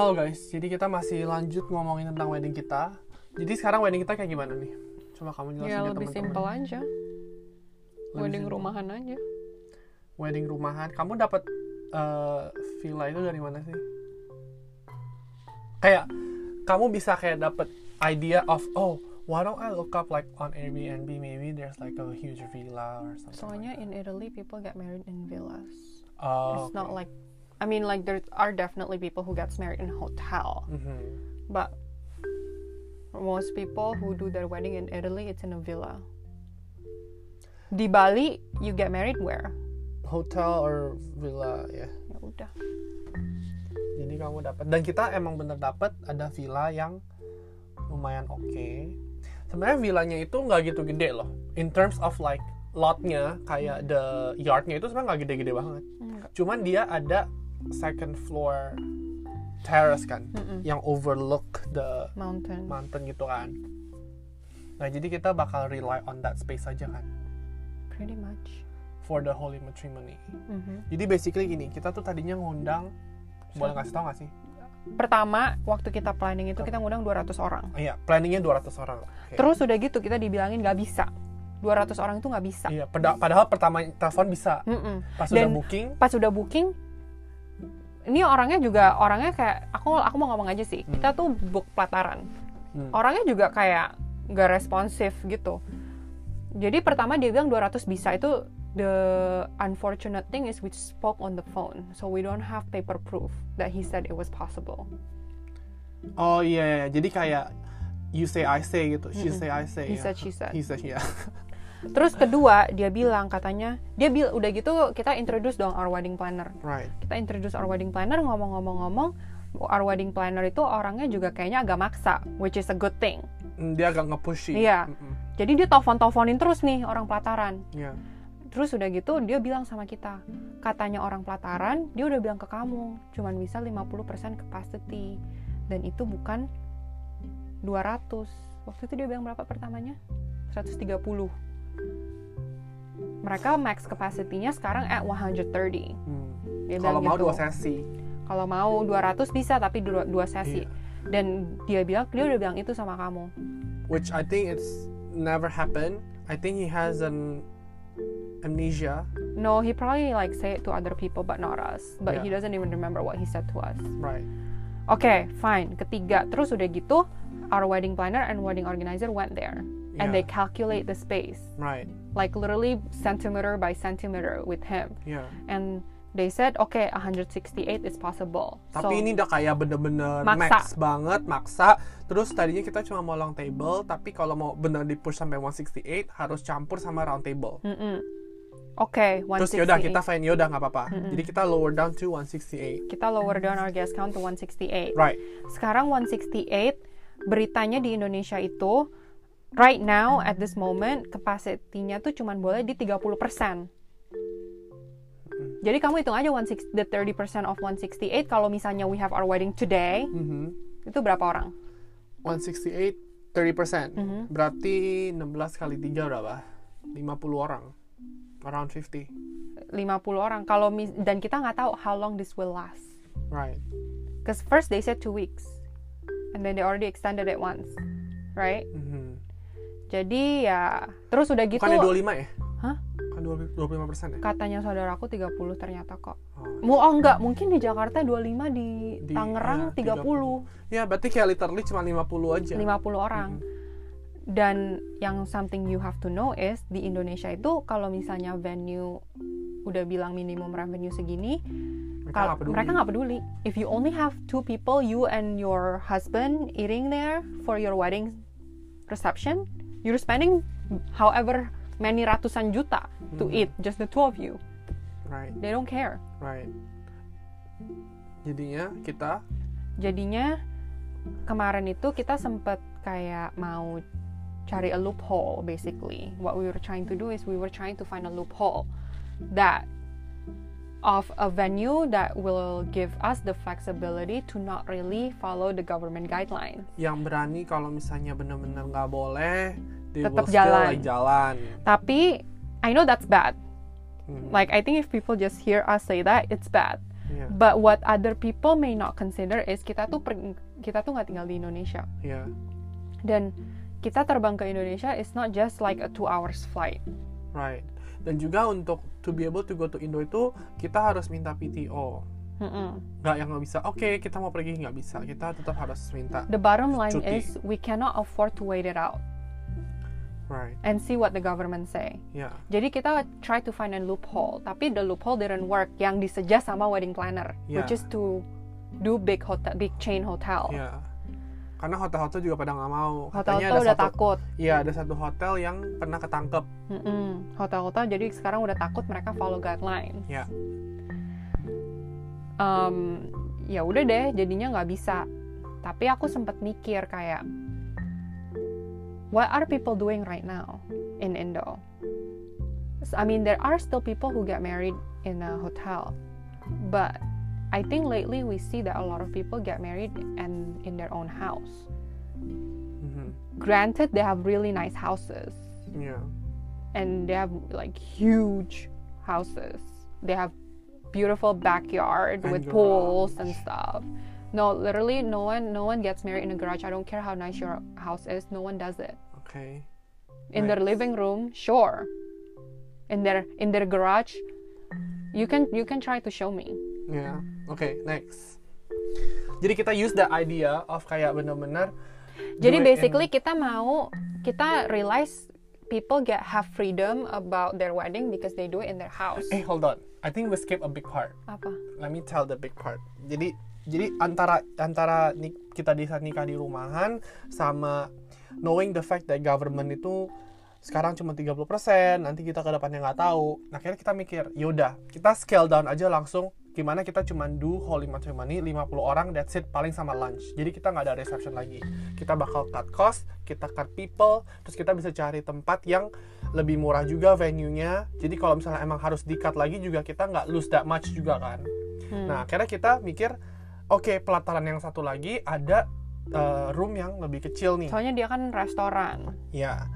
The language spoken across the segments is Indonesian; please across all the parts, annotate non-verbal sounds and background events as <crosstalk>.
Halo guys, jadi kita masih lanjut ngomongin tentang wedding kita. Jadi sekarang wedding kita kayak gimana nih? Coba kamu jelasin Ya ke lebih simpel aja. Lebih Wedding simpel. rumahan aja. Wedding rumahan. Kamu dapat eh, villa itu dari mana sih? Kayak kamu bisa kayak dapat idea of oh, why don't I look up like on Airbnb maybe there's like a huge villa or something. Soalnya like in Italy people get married in villas. oh, It's not like I mean like there are definitely people who gets married in a hotel, Mhm. but most people who do their wedding in Italy it's in a villa. Di Bali you get married where? hotel or villa ya. Ya udah. Jadi kamu dapat dan kita emang bener dapat ada villa yang lumayan oke. Sebenarnya villanya itu nggak gitu gede loh. In terms of like lotnya kayak the yardnya itu sebenarnya nggak gede-gede banget. Enggak. Cuman dia ada second floor terrace kan, Mm-mm. yang overlook the Mountain. mountain gitu kan. Nah jadi kita bakal rely on that space aja kan Pretty much. for the holy matrimony. Mhm. Jadi basically gini, kita tuh tadinya ngundang boleh kasih tau gak sih? Pertama waktu kita planning itu kita ngundang 200 orang. Oh, iya, planningnya 200 orang. Oke. Terus udah gitu kita dibilangin nggak bisa. 200 orang itu nggak bisa. Iya, pada- padahal pertama telepon bisa. Mm-mm. Pas udah Dan- booking, Pas udah booking, ini orangnya juga orangnya kayak aku aku mau ngomong aja sih. Kita tuh book pelataran. Hmm. Orangnya juga kayak nggak responsif gitu. Jadi pertama dia bilang 200 bisa itu the unfortunate thing is we spoke on the phone so we don't have paper proof that he said it was possible. oh iya, iya, jadi kayak you say I say gitu, she say I say. He ya. said, she said. He said, yeah. <laughs> Terus kedua dia bilang katanya dia bil udah gitu kita introduce dong our wedding planner. right. kita introduce our wedding planner ngomong-ngomong-ngomong our wedding planner itu orangnya juga kayaknya agak maksa which is a good thing Mm, Dia agak nge-pushy. Iya. Mm-mm. jadi dia telepon-teleponin terus nih orang pelataran Iya. terus udah gitu dia bilang sama kita katanya orang pelataran dia udah bilang ke kamu cuman bisa 50% capacity dan itu bukan 200 waktu itu dia bilang berapa pertamanya 130 mereka max capacity-nya sekarang at 130 Hmm. dia Kalau mau gitu. dua sesi. kalau mau 200 bisa tapi dua, dua sesi Iya. dan dia bilang dia udah bilang itu sama kamu Which I think it's never happened. I think he has an amnesia. no he probably like say it to other people but not us but Yeah. he doesn't even remember what he said to us Right. oke fine ketiga terus udah gitu our wedding planner and wedding organizer went there and Yeah. they calculate the space Right. like literally centimeter by centimeter with him Yeah. and they said okay 168 is possible Tapi So- ini udah kayak bener-bener Maksa. max banget, maksa. Terus tadinya kita cuma mau long table, tapi kalau mau bener di push sampai 168 harus campur sama round table. Mm-mm. Oke, Terus 168. yaudah kita fine yaudah nggak apa-apa. Jadi kita lower down to 168. kita lower down our guest count to 168. Right. Sekarang 168 beritanya di Indonesia itu right now at this moment capacity-nya tuh cuman boleh di 30%. Jadi kamu hitung aja 160 the 30% of 168 kalau misalnya we have our wedding today Mhm. itu berapa orang? 168 30%. Mhm. Berarti 16 kali 3 berapa? 50 orang. Around 50. 50 orang. Kalau mis- dan kita nggak tahu how long this will last. Right. Cause first they said two weeks and then they already extended it once. Right? Mhm. Jadi ya terus udah gitu Bukannya 25 ya? Hah? Kan 20 25% ya? katanya saudaraku 30 ternyata kok. Oh. Mu oh enggak, mungkin di Jakarta 25 di, Di- Tangerang ya, 30, Ya, berarti kayak literally cuma 50 aja. 50 orang. Mhm. Dan yang something you have to know is di Indonesia itu kalau misalnya venue udah bilang minimum revenue segini, Mereka nggak peduli. mereka nggak peduli. If you only have two people, you and your husband eating there for your wedding reception, you're spending however many ratusan juta to Mhm. eat just the two of you. Right. They don't care. Right. Jadinya kita jadinya kemarin itu kita sempet kayak mau cari a loophole basically what we were trying to do is we were trying to find a loophole that of a venue that will give us the flexibility to not really follow the government guidelines yang berani kalau misalnya bener-bener nggak boleh, Tetap jalan. like jalan. tapi I know that's bad Hmm. like I think if people just hear us say that it's bad Iya. But what other people may not consider is kita tuh per- kita tuh nggak tinggal di Indonesia Iya. dan kita terbang ke Indonesia is not just like a two hours flight. Right. Dan juga untuk to be able to go to Indo itu kita harus minta PTO. Mm-mm. Nggak yang nggak bisa. Oke, kita mau pergi nggak bisa. Kita tetap harus minta. The bottom line Cuti. is we cannot afford to wait it out Right. and see what the government say. Ya. Jadi kita try to find a loophole, tapi the loophole didn't work yang disejas sama wedding planner, which Yeah. is to do big hotel, big chain hotel. Ya. Karena hotel-hotel juga pada nggak mau. Hotel Katanya hotel ada udah satu, takut. Iya, ada satu hotel yang pernah ketangkep. Mm-mm. Hotel-hotel jadi sekarang udah takut mereka follow guideline. Ya. Um, ya udah deh, jadinya nggak bisa. Tapi aku sempat mikir kayak, what are people doing right now in Indo? I mean, there are still people who get married in a hotel, but I think lately we see that a lot of people get married and in their own house. Mhm. Granted, they have really nice houses, Iya. and they have like huge houses. They have beautiful backyard And with pools and stuff. No, literally, no one, no one gets married in a garage. I don't care how nice your house is. No one does it. Okay. In their living room, sure. In their in their garage, you can you can try to show me. Ya. Oke, next. Jadi kita use the idea of kayak bener-bener Jadi it in- basically kita mau kita realize people get have freedom about their wedding because they do it in their house. Eh, hold on. I think we skip a big part. Apa? let me tell the big part. Jadi jadi antara antara nik- kita di saat nikah di rumahan sama knowing the fact that government itu sekarang cuma 30%, nanti kita ke depannya nggak tahu. Nah, akhirnya kita mikir, yaudah, kita scale down aja langsung gimana kita cuma do holy matrimony 50 orang that's it paling sama lunch jadi kita nggak ada reception lagi kita bakal cut cost kita cut people terus kita bisa cari tempat yang lebih murah juga venue-nya jadi kalau misalnya emang harus di cut lagi juga kita nggak lose that much juga kan Nah, akhirnya kita mikir, oke, pelataran yang satu lagi ada uh, room yang lebih kecil nih. Soalnya dia kan restoran. Ya.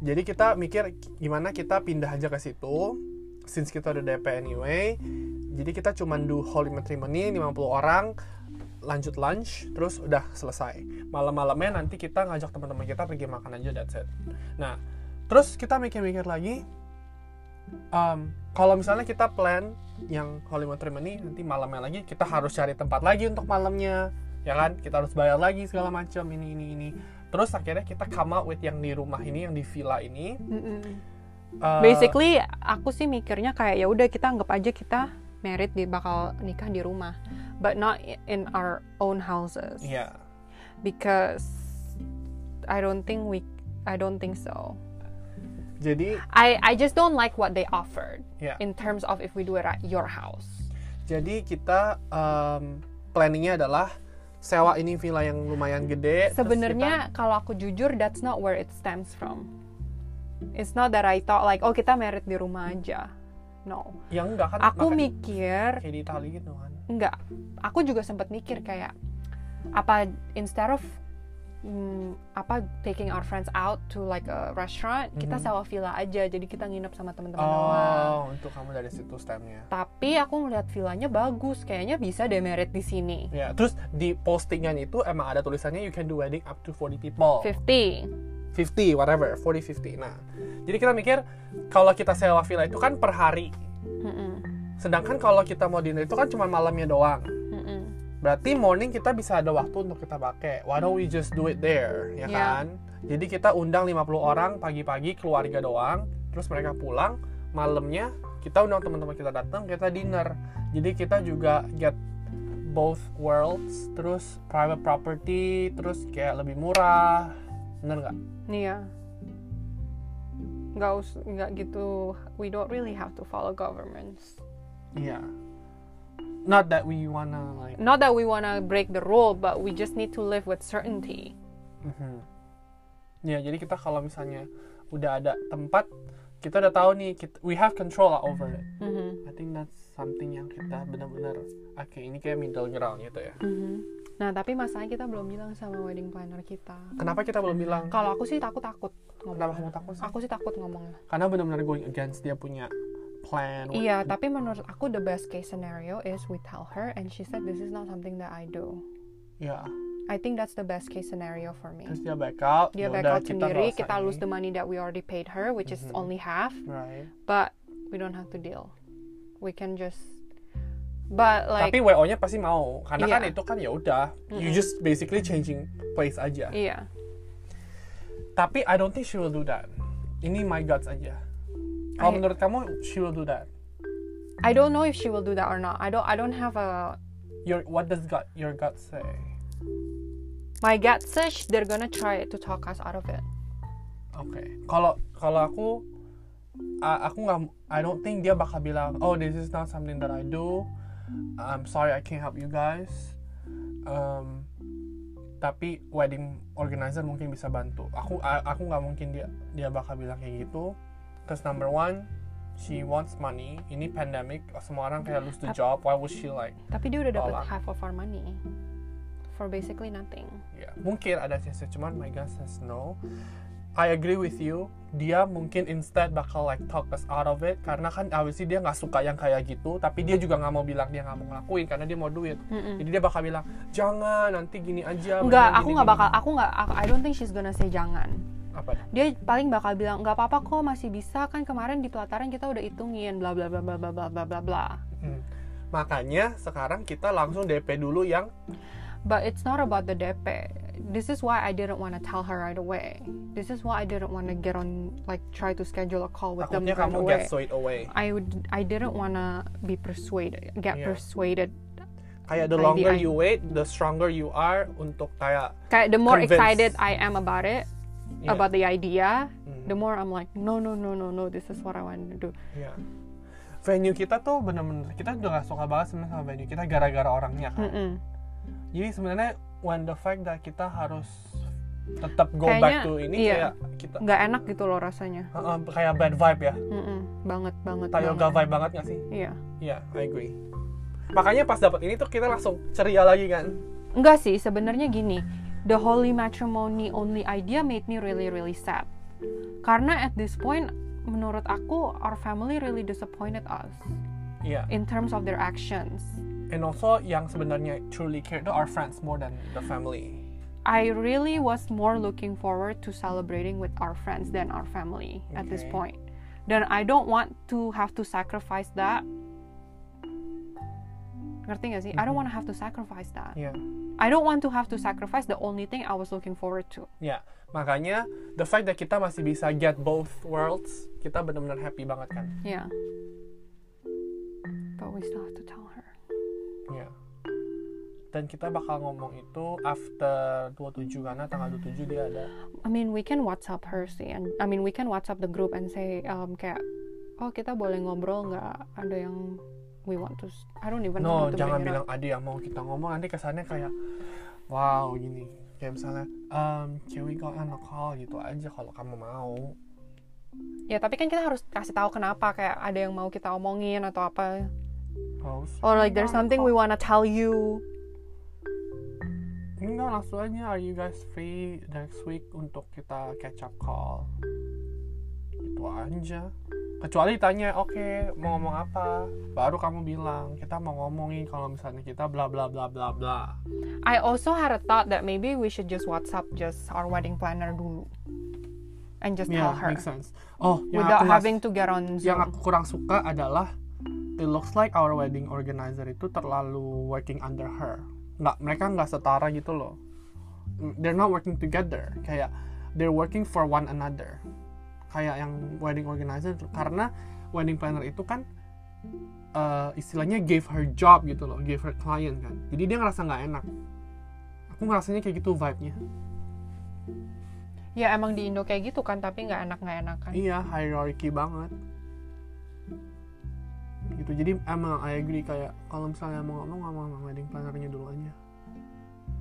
Jadi kita mikir gimana kita pindah aja ke situ. Since kita udah DP anyway. Jadi kita cuma do holy matrimony 50 orang, lanjut lunch, terus udah selesai. Malam-malamnya nanti kita ngajak teman-teman kita pergi makan aja that's it. Nah, terus kita mikir-mikir lagi um, kalau misalnya kita plan yang holy matrimony nanti malamnya lagi kita harus cari tempat lagi untuk malamnya ya kan kita harus bayar lagi segala macam ini ini ini terus akhirnya kita come out with yang di rumah ini yang di villa ini Uh, Basically, aku sih mikirnya kayak ya udah kita anggap aja kita married di bakal nikah di rumah, but not in our own houses iya because I don't think we I don't think so. jadi I I just don't like what they offered ya in terms of if we do it at your house. jadi kita um, planningnya adalah sewa ini villa yang lumayan gede Sebenarnya kalau aku jujur that's not where it stems from. It's not that I thought like oh kita married di rumah aja. No. ya enggak kan Aku mikir kayak di Itali gitu kan Enggak, aku juga sempat mikir kayak apa instead of mm, apa taking our friends out to like a restaurant, kita Mhm. sewa villa aja. Jadi kita nginep sama teman-teman doang. oh untuk kamu dari situ stemnya Tapi aku ngeliat villanya bagus, kayaknya bisa deh merit di sini. Ya, terus di postingan itu emang ada tulisannya you can do wedding up to 40 people. 50. 50, whatever, 40 50. Nah, jadi kita mikir kalau kita sewa villa itu kan per hari. Mm-mm. Sedangkan kalau kita mau dinner itu kan cuma malamnya doang. Mm-mm. Berarti morning kita bisa ada waktu untuk kita pakai. Why don't we just do it there, ya Yeah. kan? Jadi kita undang 50 orang pagi-pagi keluarga doang, terus mereka pulang, malamnya kita undang teman-teman kita datang, kita dinner. Jadi kita juga get both worlds, terus private property, terus kayak lebih murah. Bener nggak? Iya. Nggak, us- nggak gitu, we don't really have to follow governments. Iya. Not that we wanna like. Not that we wanna break the rule, but we just need to live with certainty. Mhm. Ya, jadi kita kalau misalnya udah ada tempat, kita udah tahu nih, kita, we have control lah over it. Mhm. I think that's something yang kita benar-benar oke ini kayak middle ground gitu ya. Mhm. Nah, tapi masalahnya kita belum bilang sama wedding planner kita. Kenapa kita belum bilang? Kalau aku sih takut-takut Kenapa ngomong. kamu takut sih? Aku sih takut ngomongnya. Karena benar-benar going against dia punya plan. Iya, tapi menurut aku the best case scenario is we tell her and she said this is not something that I do. Ya, I think that's the best case scenario for me. terus dia back out. Dia back out kita sendiri, usah kita lose the money that we already paid her, which is Mhm. only half, Right. but we don't have to deal. We can just, but like, Tapi WO-nya pasti mau, karena kan Iya. itu kan ya udah, you Mm-mm. just basically changing place aja. iya, Tapi I don't think she will do that. Ini my guts aja. Kalau I- menurut kamu, she will do that. I don't know if she will do that or not. I don't, I don't have a. Your what does gut your gut say? My gut says they're gonna try to talk us out of it. Oke, kalau kalau aku a- aku nggak I don't think dia bakal bilang oh this is not something that I do. I'm sorry I can't help you guys. Um, tapi wedding organizer mungkin bisa bantu. Aku aku nggak mungkin dia dia bakal bilang kayak gitu. Cause number one she wants money. Ini pandemic semua orang kayak lose the job. Why would she like Tapi dia udah dapat half of our money for basically nothing. ya mungkin ada chance cuman my guess says no I agree with you dia mungkin instead bakal like talk us out of it karena kan obviously dia nggak suka yang kayak gitu tapi dia juga nggak mau bilang dia nggak mau ngelakuin karena dia mau duit Mm-mm. jadi dia bakal bilang jangan nanti gini aja Enggak, aku nggak gini." bakal, aku nggak, I don't think she's gonna say jangan. apa? Dia paling bakal bilang nggak apa-apa kok masih bisa kan kemarin di pelataran kita udah hitungin bla bla bla bla bla bla bla bla bla. Hmm. makanya sekarang kita langsung DP dulu yang But it's not about the DP. This is why I didn't want to tell her right away. This is why I didn't want to get on like try to schedule a call with them takutnya right kamu away. get swayed away I would I didn't want to be persuaded, get Yeah. persuaded. kayak the longer you wait the stronger you are untuk kayak Kayak the more Convince. excited I am about it, ya, about the idea, Mhm. the more I'm like, no, no, no, no, no, this is what I want to do. ya. venue kita tuh bener-bener kita udah gak suka banget sebenarnya sama venue kita gara-gara orangnya kan Mm-mm. Jadi sebenarnya when the fact that kita harus tetap go back Kayaknya, to ini iya. kayak kita Nggak enak gitu loh rasanya. uh, uh, kayak bad vibe ya. Mm-mm. Banget, banget, Tayoga banget. vibe banget gak sih? Iya. Iya, I agree. Makanya pas dapat ini tuh kita langsung ceria lagi kan. Enggak sih, sebenarnya gini. The holy matrimony only idea made me really, really sad. Karena at this point, menurut aku, our family really disappointed us Iya. in terms of their actions. And also yang sebenarnya truly care itu our friends more than the family. I really was more looking forward to celebrating with our friends than our family at this Okay. point. Dan I don't want to have to sacrifice that. Ngerti gak sih? I don't want to have to sacrifice that. Iya. I don't want to have to sacrifice the only thing I was looking forward to. Ya, makanya the fact that kita masih bisa get both worlds, kita benar-benar happy banget kan. Yeah. But we still have to tell her. Iya. Dan kita bakal ngomong itu after 27 karena tanggal 27 dia ada I mean, we can WhatsApp her sih, and I mean, we can WhatsApp the group and say, um, kayak, oh kita boleh ngobrol nggak? Ada yang we want to. I don't even know No, to jangan bilang ada yang mau kita ngomong nanti kesannya kayak wow gini. Kayak misalnya, um, can we go on a call gitu aja kalau kamu mau. Ya, tapi kan kita harus kasih tahu kenapa kayak ada yang mau kita omongin atau apa. Oh, Or like there's something we wanna tell you. Enggak, langsung aja. Are you guys free next week untuk kita catch up call? Itu aja. Kecuali tanya, oke, mau ngomong apa? Baru kamu bilang, kita mau ngomongin kalau misalnya kita bla bla bla bla bla. I also had a thought that maybe we should just WhatsApp just our wedding planner dulu. And just Yeah, tell her. makes sense. Oh, yang Without having to get on yang Zoom. aku kurang suka adalah it looks like our wedding organizer itu terlalu working under her. Nggak, mereka nggak setara gitu loh. They're not working together. Kayak they're working for one another. Kayak yang wedding organizer karena wedding planner itu kan eh, istilahnya gave her job gitu loh, gave her client kan. Jadi dia ngerasa nggak enak. Aku ngerasanya kayak gitu vibe-nya. Ya emang di Indo kayak gitu kan, tapi nggak enak nggak enakan. Iya, hierarchy banget. Gitu. Jadi emang I agree kayak kalau misalnya mau ngomong ngomong sama wedding plannernya dulu aja.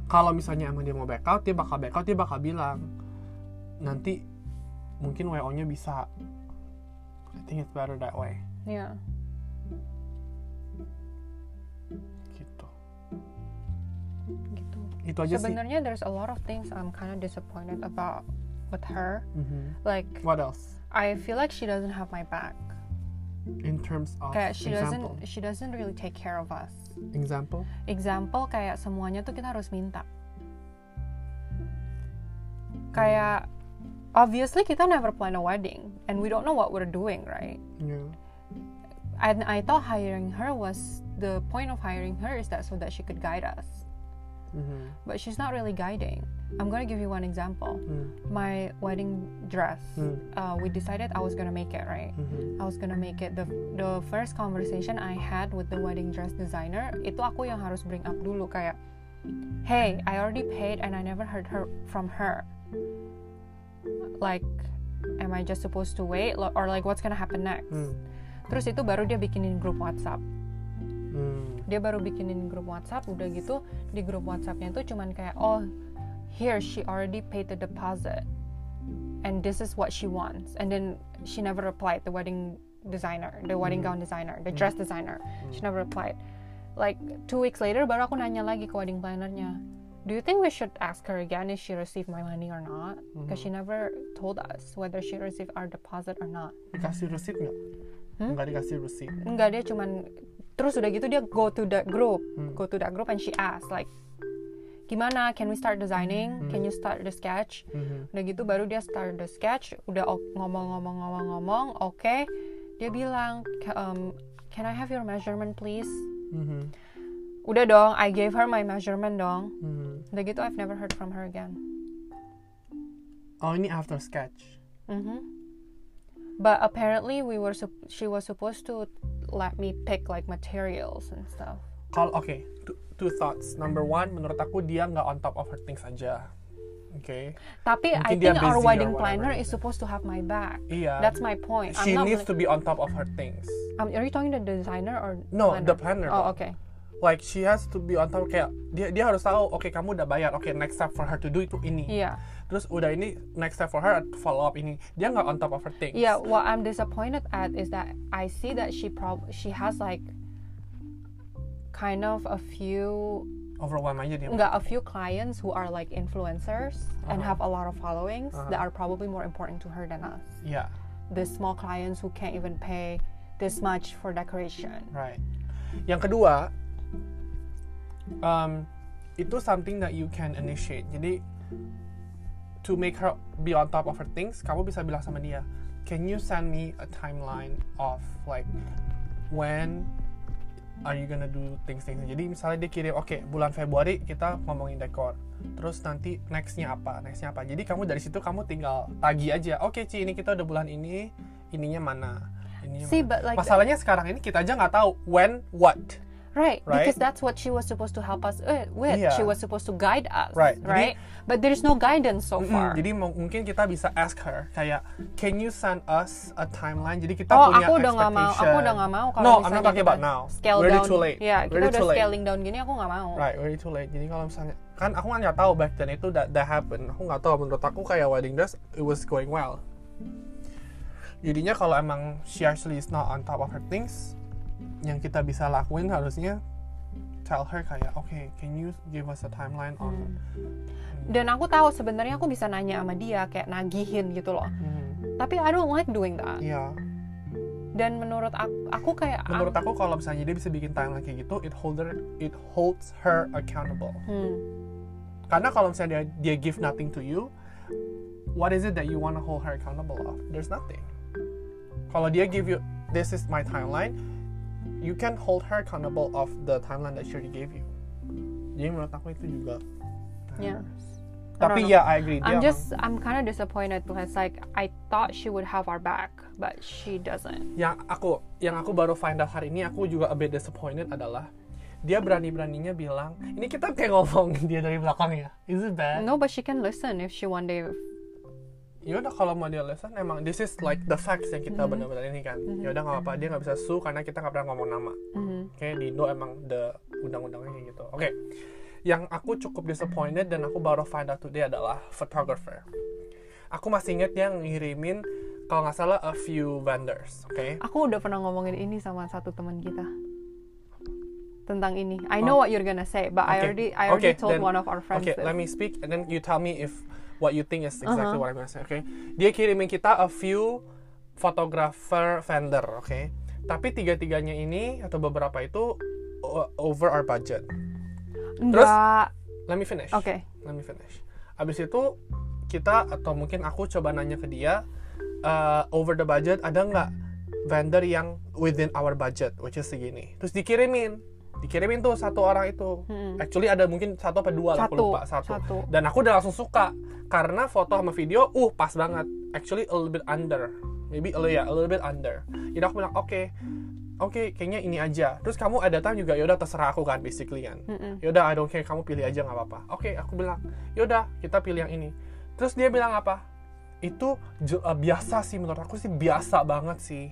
Kalau misalnya emang dia mau back out, dia bakal back out, dia bakal bilang nanti mungkin WO-nya bisa. I think it's better that way. Ya. Gitu. gitu. Itu aja sih. Sebenarnya there's a lot of things I'm kind of disappointed about with her. Mhm. Like What else? I feel like she doesn't have my back. In terms of kayak she example. doesn't she doesn't really take care of us. Example? Example kayak semuanya tuh kita harus minta. Kayak obviously kita never plan a wedding and we don't know what we're doing right? Yeah. And I thought hiring her was the point of hiring her is that so that she could guide us Mhm. but she's not really guiding I'm gonna give you one example Hmm. my wedding dress Hmm. uh, we decided I was gonna make it right Mhm. I was gonna make it the the first conversation I had with the wedding dress designer itu aku yang harus bring up dulu kayak hey I already paid and I never heard her from her like am I just supposed to wait or like what's gonna happen next Hmm. terus itu baru dia bikinin grup WhatsApp Hmm. dia baru bikinin grup WhatsApp udah gitu di grup WhatsAppnya itu cuman kayak oh here she already paid the deposit and this is what she wants. And then she never replied the wedding designer the wedding gown designer the dress designer she never replied. Like two weeks later baru aku nanya lagi ke wedding plannernya do you think we should ask her again if she received my money or not? Because she never told us whether she received our deposit or not. Dikasih receipt nggak? Hmm? nggak dikasih receipt. Enggak dia cuman terus udah gitu dia go to that group Hmm. go to that group and she asked like gimana can we start designing Hmm. can you start the sketch Mhm. udah gitu baru dia start the sketch udah ngomong-ngomong-ngomong-ngomong oke dia bilang "Ca- um, can I have your measurement please Mhm. udah dong I gave her my measurement dong Mhm. udah gitu I've never heard from her again oh ini after sketch Mhm. But apparently we were she was supposed to let me pick like materials and stuff. kalau oke two, two thoughts number one menurut aku dia nggak on top of her things aja oke Tapi I Mungkin dia think our wedding planner is supposed to have my back. iya That's my point. she I'm not needs bla- to be on top of her things um, are you talking the designer or No, planner? the planner. Oh, okay. like she has to be on top kayak dia dia harus tahu oke kamu udah bayar oke next step for her to do itu ini Yeah. Terus udah ini next step for her follow up ini dia nggak on top of her things Yeah, what I'm disappointed at is that I see that she prob she has like kind of a few overwhelm aja dia enggak a few clients who are like influencers and Uh-huh. have a lot of followings Uh-huh. that are probably more important to her than us. yeah The small clients who can't even pay this much for decoration. right yang kedua um, itu something that you can initiate jadi to make her be on top of her things kamu bisa bilang sama dia can you send me a timeline of like when are you gonna do things things? Jadi misalnya dia kirim oke bulan Februari kita ngomongin dekor terus nanti nextnya apa nextnya apa. Jadi kamu dari situ kamu tinggal tagi aja oke Ci ini kita udah bulan ini ininya mana ininya See, mana. but like masalahnya sekarang ini kita aja nggak tahu when what Right, Right? because that's what she was supposed to help us uh, with. Yeah. She was supposed to guide us, Right, jadi- Right, but there's no guidance so far. jadi mau- mungkin kita bisa ask her kayak can you send us a timeline jadi kita oh, punya aku udah nggak mau. Aku udah nggak mau kalau no I'm misalnya not talking about now Scale Already down. too late Ya, kita Already udah too late. scaling down gini aku nggak mau. Right, already too late. Jadi kalau misalnya kan aku nggak tahu back then itu that, that happen. Aku nggak tahu menurut aku kayak wedding dress it was going well. Jadinya kalau emang she actually is not on top of her things, yang kita bisa lakuin harusnya tell her kayak okay, can you give us a timeline on Hmm. Dan aku tahu sebenarnya aku bisa nanya sama dia kayak nagihin gitu loh. Hmm, Tapi I don't like doing that. Iya, Dan menurut aku, aku kayak menurut aku kalau misalnya dia bisa bikin timeline kayak gitu, it hold her, it holds her accountable. Hmm. Karena kalau misalnya dia, dia give nothing to you, what is it that you want to hold her accountable of? There's nothing. Kalau dia give you, this is my timeline, you can hold her accountable of the timeline that she already gave you. Jadi menurut aku itu juga. Yeah. Tapi I don't know. ya, I agree. Dia I'm emang- just I'm kind of disappointed because like I thought she would have our back, but she doesn't. yang aku yang aku baru find out hari ini aku juga a bit disappointed adalah dia berani-beraninya bilang ini kita kayak ngomong dia dari belakang ya is it bad No, but she can listen if she one day. Ya udah kalau mau dia listen emang this is like the facts yang kita benar-benar ini kan ya udah nggak apa-apa dia nggak bisa sue karena kita nggak pernah ngomong nama Mhm. oke di Indo emang the undang-undangnya kayak gitu oke yang aku cukup disappointed dan aku baru find out today adalah photographer aku masih inget dia ngirimin kalau nggak salah a few vendors oke Aku udah pernah ngomongin ini sama satu teman kita tentang ini. I know what you're gonna say, but I Okay. already I already Okay, told then- one of our friends. Okay, this. let me speak and then you tell me if what you think is exactly Uh-huh. what I'm gonna say. Okay, dia kirimin kita a few photographer vendor, oke. Tapi tiga-tiganya ini atau beberapa itu over our budget. Enggak. Let me finish. Oke. Let me finish. Abis itu kita atau mungkin aku coba nanya ke dia uh, over the budget ada nggak vendor yang within our budget which is segini. Terus dikirimin, dikirimin tuh satu orang itu. Mm-mm. Actually ada mungkin satu apa dua lah aku Satu, lupa satu. satu. Dan aku udah langsung suka karena foto sama video, uh pas banget. Actually a little bit under, maybe a little, ya, a little bit under. Jadi aku bilang oke, oke kayaknya ini aja. Terus kamu ada time juga yaudah terserah aku kan basically kan. Mm-mm. Yaudah I don't care kamu pilih aja nggak apa-apa. Oke aku bilang yaudah kita pilih yang ini. Terus dia bilang apa? Itu eh, biasa sih menurut aku sih biasa banget sih.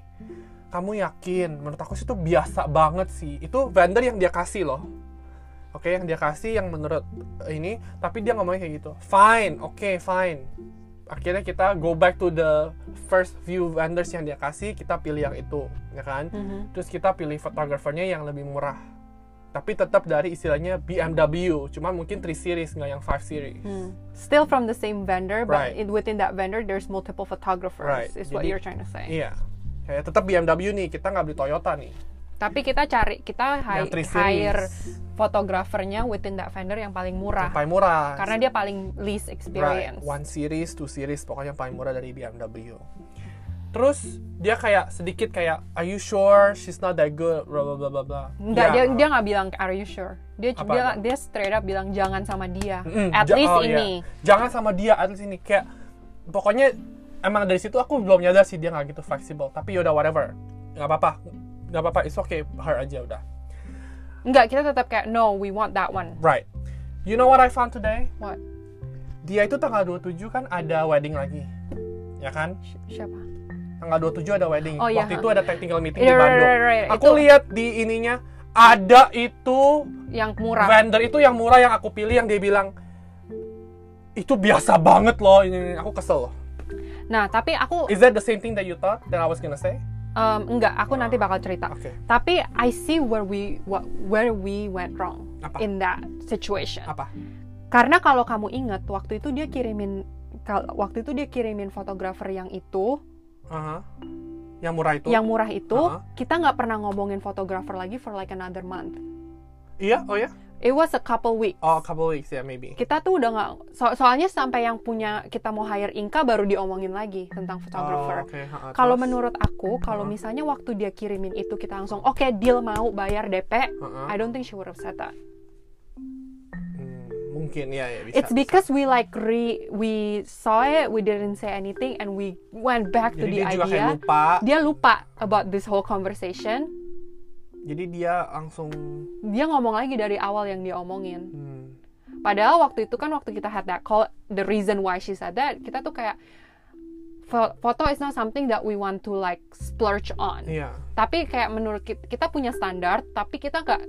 Kamu yakin? Menurut aku sih itu biasa banget sih. Itu vendor yang dia kasih loh. Oke, yang dia kasih yang menurut eh, ini, tapi dia ngomongnya kayak gitu. Fine, oke, fine. Akhirnya kita go back to the first few vendors yang dia kasih, kita pilih yang itu, ya kan? Mhm. Terus kita pilih fotografernya yang lebih murah. Tapi tetap dari istilahnya BMW, cuma mungkin 3 series nggak yang 5 series. Hmm. Still from the same vendor, but Right. in, within that vendor, there's multiple photographers. Right. Is what Jadi- you're trying to say. Iya. Kayak tetap BMW nih, kita nggak beli Toyota nih. Tapi kita cari, kita hi- Yang 3 series. hire fotografernya within that vendor yang paling murah. Yang paling murah. Karena dia paling least Right, experience. one series, two series, pokoknya yang paling murah dari BMW. Terus dia kayak sedikit kayak, are you sure she's not that good, blah blah blah blah blah. Enggak, Ya. dia dia nggak bilang are you sure? Dia Apa dia, dia straight up bilang jangan sama dia. Mm, At ja- least oh, iya. ini. Jangan sama dia, at least ini kayak pokoknya emang dari situ aku belum nyadar sih dia nggak gitu fleksibel. Tapi yaudah whatever, nggak apa-apa, nggak apa-apa, it's okay, her aja udah. Enggak, kita tetap kayak no, we want that one. Right. You know what I found today? What? Dia itu tanggal 27 kan ada wedding lagi. Ya kan? Si- Siapa? Tanggal 27 ada wedding. Oh, iya, Waktu ha. itu ada technical meeting Right, di right, Bandung. right, right. Aku Itu- lihat di ininya ada itu Yang murah. vendor itu yang murah yang aku pilih yang dia bilang itu biasa banget loh ini ini." aku kesel loh. Nah, tapi aku Is that the same thing that you thought that I was gonna say? Um, enggak, aku nanti bakal cerita. Oke. Tapi I see where we what, where we went wrong Apa? in that situation. Apa? Karena kalau kamu ingat waktu itu dia kirimin waktu itu dia kirimin fotografer yang itu, Aha. Yang murah itu? yang murah itu, Uh-huh. kita nggak pernah ngomongin fotografer lagi for like another month. Iya, oh ya? It was a couple weeks. Oh, a couple weeks ya maybe. Kita tuh udah nggak, so- soalnya sampai yang punya kita mau hire Inka baru diomongin lagi tentang Oh, photographer. oke. ha-ha, Kalau menurut aku, kalau Uh-huh. misalnya waktu dia kirimin itu kita langsung oke deal mau bayar DP, Ha-ha. I don't think she would have said that. Hmm, mungkin ya ya bisa. It's because we like re we saw it, we didn't say anything, and we went back to Jadi the dia juga kayak idea. lupa. Dia lupa about this whole conversation. Jadi dia langsung Dia ngomong lagi dari awal yang dia omongin. hmm, Padahal waktu itu kan waktu kita had that call, the reason why she said that, kita tuh kayak fo- foto is not something that we want to like splurge on. iya. Tapi kayak menurut kita, kita punya standar, tapi kita nggak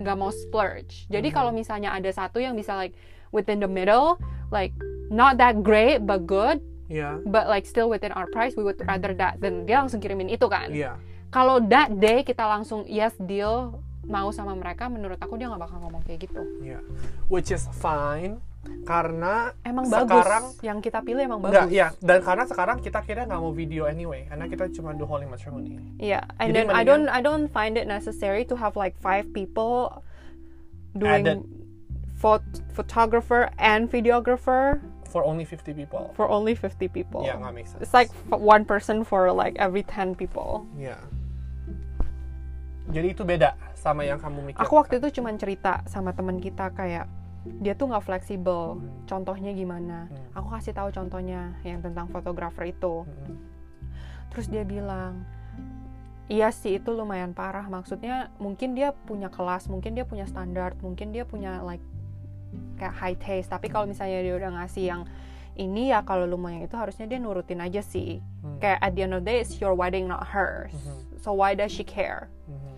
nggak mau splurge. Jadi Mhm. kalau misalnya ada satu yang bisa like within the middle, like not that great but good, Iya. but like still within our price, we would rather that. Dan dia langsung kirimin itu kan. Iya. Kalau that day kita langsung yes deal mau sama mereka, menurut aku dia nggak bakal ngomong kayak gitu. Iya. Which is fine karena Emang sekarang bagus. Yang kita pilih emang Enggak, bagus. iya. Dan karena sekarang kita kira nggak mau video anyway, karena kita cuma do holy matrimony. Iya, and Jadi then I don't I don't find it necessary to have like five people doing Added. phot- photographer and videographer For only 50 people. for only 50 people. Iya, nggak make sense. It's like one person for like every 10 people. Iya. Jadi itu beda sama yang kamu mikir. Aku waktu itu cuma cerita sama teman kita kayak dia tuh nggak fleksibel. Contohnya gimana? Hmm. Aku kasih tahu contohnya yang tentang fotografer itu. Mm-mm. Terus dia bilang, iya sih itu lumayan parah. Maksudnya mungkin dia punya kelas, mungkin dia punya standar, mungkin dia punya like kayak high taste. Tapi kalau misalnya dia udah ngasih yang ini ya kalau lumayan itu harusnya dia nurutin aja sih. Hmm. Kayak at the end of the day it's your wedding not hers. Mhm. So why does she care? Mhm.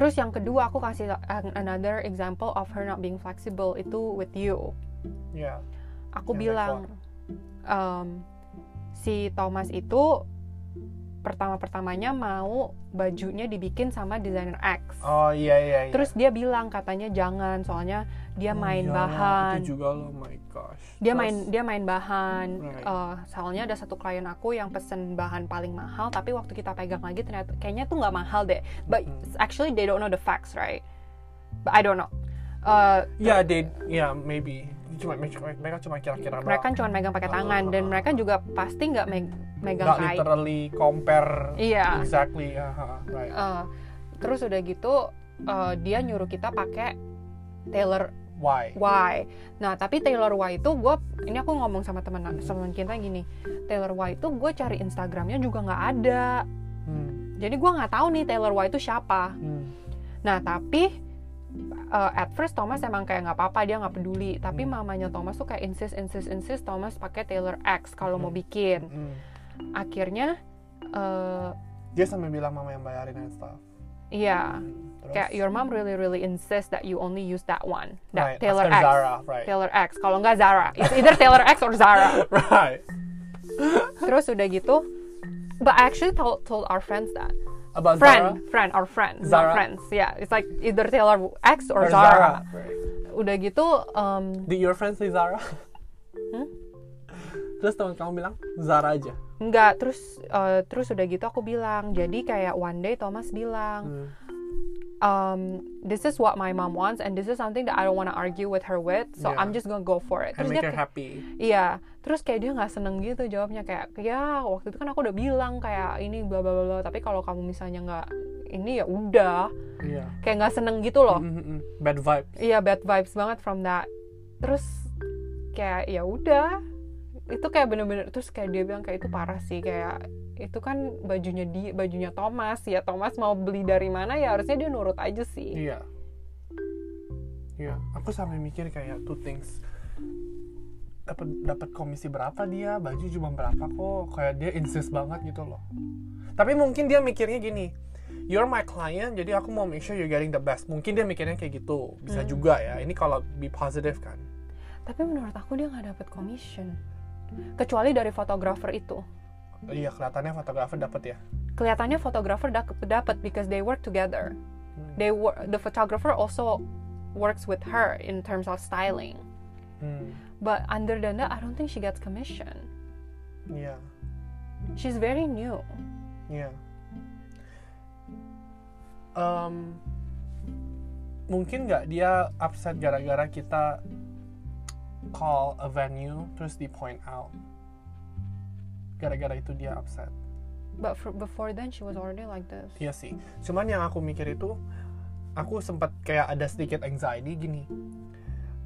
Terus yang kedua aku kasih an- another example of her not being flexible itu with you. Iya. Aku Yang bilang um, si Thomas itu pertama-pertamanya mau bajunya dibikin sama desainer X. Oh iya iya iya. Terus dia bilang katanya jangan soalnya dia main Iyalah, bahan. itu juga loh my gosh. Dia Terus- main dia main bahan. Right. Eh, soalnya ada satu klien aku yang pesen bahan paling mahal tapi waktu kita pegang lagi ternyata kayaknya tuh nggak mahal deh. But Mm-hmm. actually they don't know the facts right? But I don't know. Eh, ya they ya maybe. Cuma mereka cuma kira-kira mereka doang. cuma megang pakai tangan dan mereka juga pasti nggak meg- megang nggak literally compare Iya. exactly ha, right. Eh, terus udah gitu eh, dia nyuruh kita pakai tailor why Y. Nah, tapi Taylor Y itu gue, ini aku ngomong sama teman teman kita gini, Taylor Y itu gue cari Instagramnya juga nggak ada. hmm. Jadi gue nggak tahu nih Taylor Y itu siapa. Hmm. Nah, tapi uh, at first Thomas emang kayak nggak apa-apa dia nggak peduli. Tapi Hmm. mamanya Thomas tuh kayak insist insist insist Thomas pakai Taylor X kalau mau bikin. Hmm. Akhirnya, uh, dia sampai bilang mama yang bayarin and stuff iya. Hmm. Terus? Kayak your mom really really insist that you only use that one, that Right, Taylor after X. Zara, right. Taylor X. Kalau nggak Zara, it's either Taylor X or Zara. <laughs> right Terus udah gitu, but I actually told told our friends that about friend, Zara friend, our friends, Zara? friends. Yeah, it's like either Taylor X or, or Zara. Zara right. Udah gitu, um, Did your friends say Zara? <laughs> Hmm? Terus teman kamu bilang Zara aja. enggak. Terus uh, terus udah gitu aku bilang, jadi kayak one day Thomas bilang, Hmm. Um, this is what my mom wants and this is something that I don't want to argue with her with, so Yeah. I'm just gonna go for it. And Terus make dia her happy. Iya, terus kayak dia nggak seneng gitu jawabnya kayak ya waktu itu kan aku udah bilang kayak ini bla bla bla tapi kalau kamu misalnya nggak ini ya udah Iya. kayak nggak seneng gitu loh. Mm, mm, mm. Bad vibe. Iya bad vibes banget from that. Terus kayak ya udah itu kayak bener-bener terus kayak dia bilang kayak itu parah sih kayak itu kan bajunya di bajunya Thomas ya Thomas mau beli dari mana ya harusnya dia nurut aja sih. Iya. Iya. Aku sampai mikir kayak two things. Dapat dapat komisi berapa dia? Baju cuma berapa kok? Kayak dia insist banget gitu loh. Tapi mungkin dia mikirnya gini. You're my client, jadi aku mau make sure you're getting the best. Mungkin dia mikirnya kayak gitu. Bisa juga ya. Ini kalau be positive kan. Tapi menurut aku dia nggak dapet commission kecuali dari fotografer itu. Iya, kelihatannya fotografer dapat ya. kelihatannya fotografer dapat because they work together. They wor- the photographer also works with her in terms of styling. Hmm. But other than that, I don't think she gets commission. Iya. She's very new. Iya. Em, mungkin nggak dia upset gara-gara kita call a venue terus di point out. Gara-gara itu dia upset. But for, before then, she was already like this. Iya sih. Cuman yang aku mikir itu, aku sempat kayak ada sedikit anxiety gini.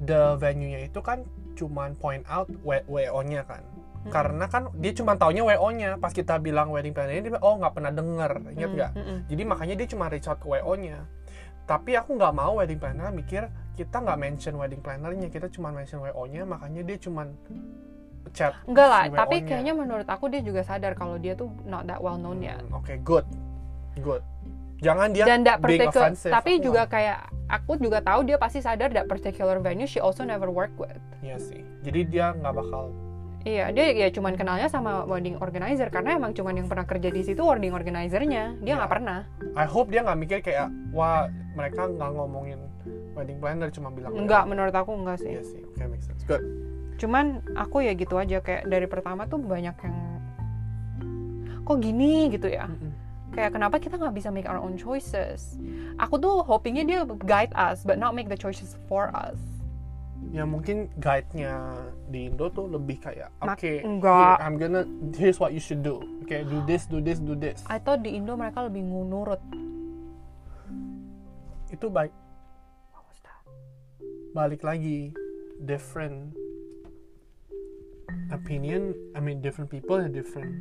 The venue-nya itu kan cuman point out WO-nya kan. Karena kan dia cuma taunya WO-nya. Pas kita bilang wedding planner dia oh nggak pernah denger. Ingat nggak? Mm-mm. Jadi makanya dia cuma reach out ke WO-nya. Tapi aku nggak mau wedding planner mikir kita nggak mention wedding plannernya, kita cuma mention WO-nya, makanya dia cuma chat. Enggak lah, si tapi kayaknya menurut aku dia juga sadar kalau dia tuh not that well known yet. Hmm, Oke, good, good. Jangan dia Dan being particular, offensive. tapi juga kayak aku juga tahu dia pasti sadar that particular venue she also never work with. Iya sih. Jadi dia nggak bakal. Iya, dia ya cuman kenalnya sama wedding organizer karena emang cuman yang pernah kerja di situ wedding organizernya. Dia nggak Iya. pernah. I hope dia nggak mikir kayak wah mereka nggak ngomongin wedding planner cuma bilang Enggak, menurut aku enggak sih. Iya sih. Oke, make sense. Good. Cuman aku ya gitu aja kayak dari pertama tuh banyak yang kok gini gitu ya. Mm-mm. Kayak kenapa kita nggak bisa make our own choices? Aku tuh hopingnya dia guide us, but not make the choices for us. Ya mungkin guide-nya di Indo tuh lebih kayak oke, enggak. here, I'm gonna here's what you should do. Oke, do this, do this, do this. I thought di Indo mereka lebih nurut. Itu baik balik lagi different opinion I mean different people and different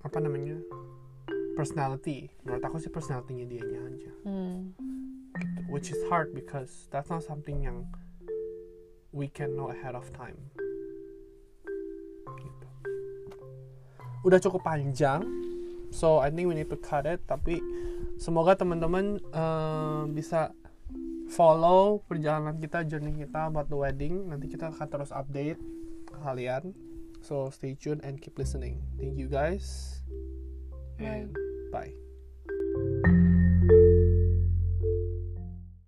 apa namanya personality. Menurut aku sih personality-nya dianya aja. Hmm. gitu. which is hard because that's not something yang we can know ahead of time. Gitu. udah cukup panjang. So I think we need to cut it. Tapi semoga teman-teman eh, bisa follow perjalanan kita journey kita about the wedding. Nanti kita akan terus update kalian. So stay tuned and keep listening. Thank you guys. And bye.